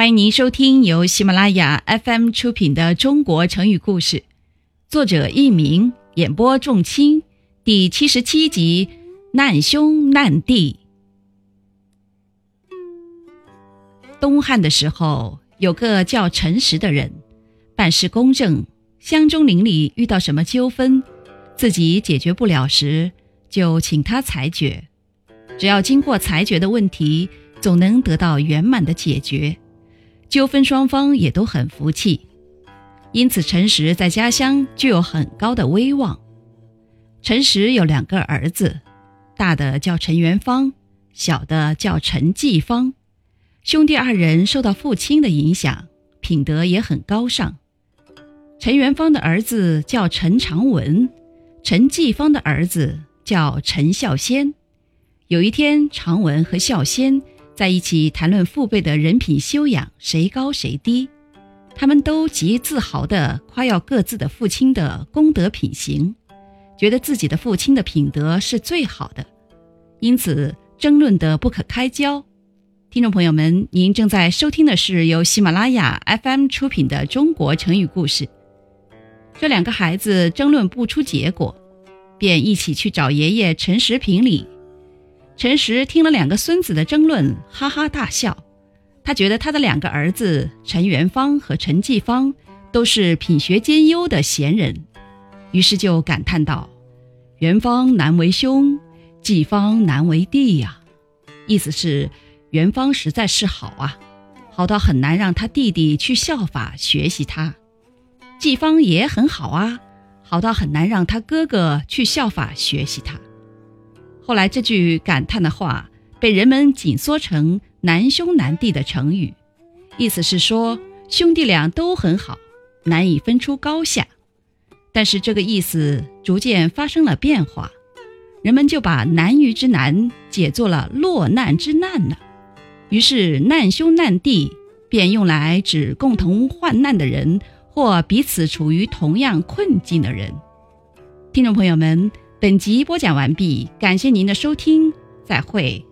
欢迎您收听由喜马拉雅 FM 出品的《中国成语故事》，作者佚名，演播仲卿，第七十七集《难兄难弟》。东汉的时候，有个叫陈实的人，办事公正，乡中邻里遇到什么纠纷，自己解决不了时，就请他裁决。只要经过裁决的问题，总能得到圆满的解决。纠纷双方也都很服气，因此陈实在家乡具有很高的威望。陈实有两个儿子，大的叫陈元芳，小的叫陈继芳。兄弟二人受到父亲的影响，品德也很高尚。陈元芳的儿子叫陈长文，陈继芳的儿子叫陈孝先。有一天，长文和孝先。在一起谈论父辈的人品修养谁高谁低，他们都极自豪地夸耀各自的父亲的功德品行，觉得自己的父亲的品德是最好的，因此争论得不可开交。听众朋友们，您正在收听的是由喜马拉雅 FM 出品的《中国成语故事》。这两个孩子争论不出结果，便一起去找爷爷陈实评理。陈实听了两个孙子的争论，哈哈大笑。他觉得他的两个儿子陈元芳和陈继芳都是品学兼优的贤人，于是就感叹道：“元芳难为兄，继芳难为弟呀。”意思是元芳实在是好啊，好到很难让他弟弟去效法学习他；继芳也很好啊，好到很难让他哥哥去效法学习他。后来这句感叹的话被人们紧缩成“难兄难弟”的成语，意思是说兄弟俩都很好，难以分出高下。但是这个意思逐渐发生了变化，人们就把“难于之难”解作了“落难之难”了。于是“难兄难弟”便用来指共同患难的人或彼此处于同样困境的人。听众朋友们。本集播讲完毕，感谢您的收听，再会。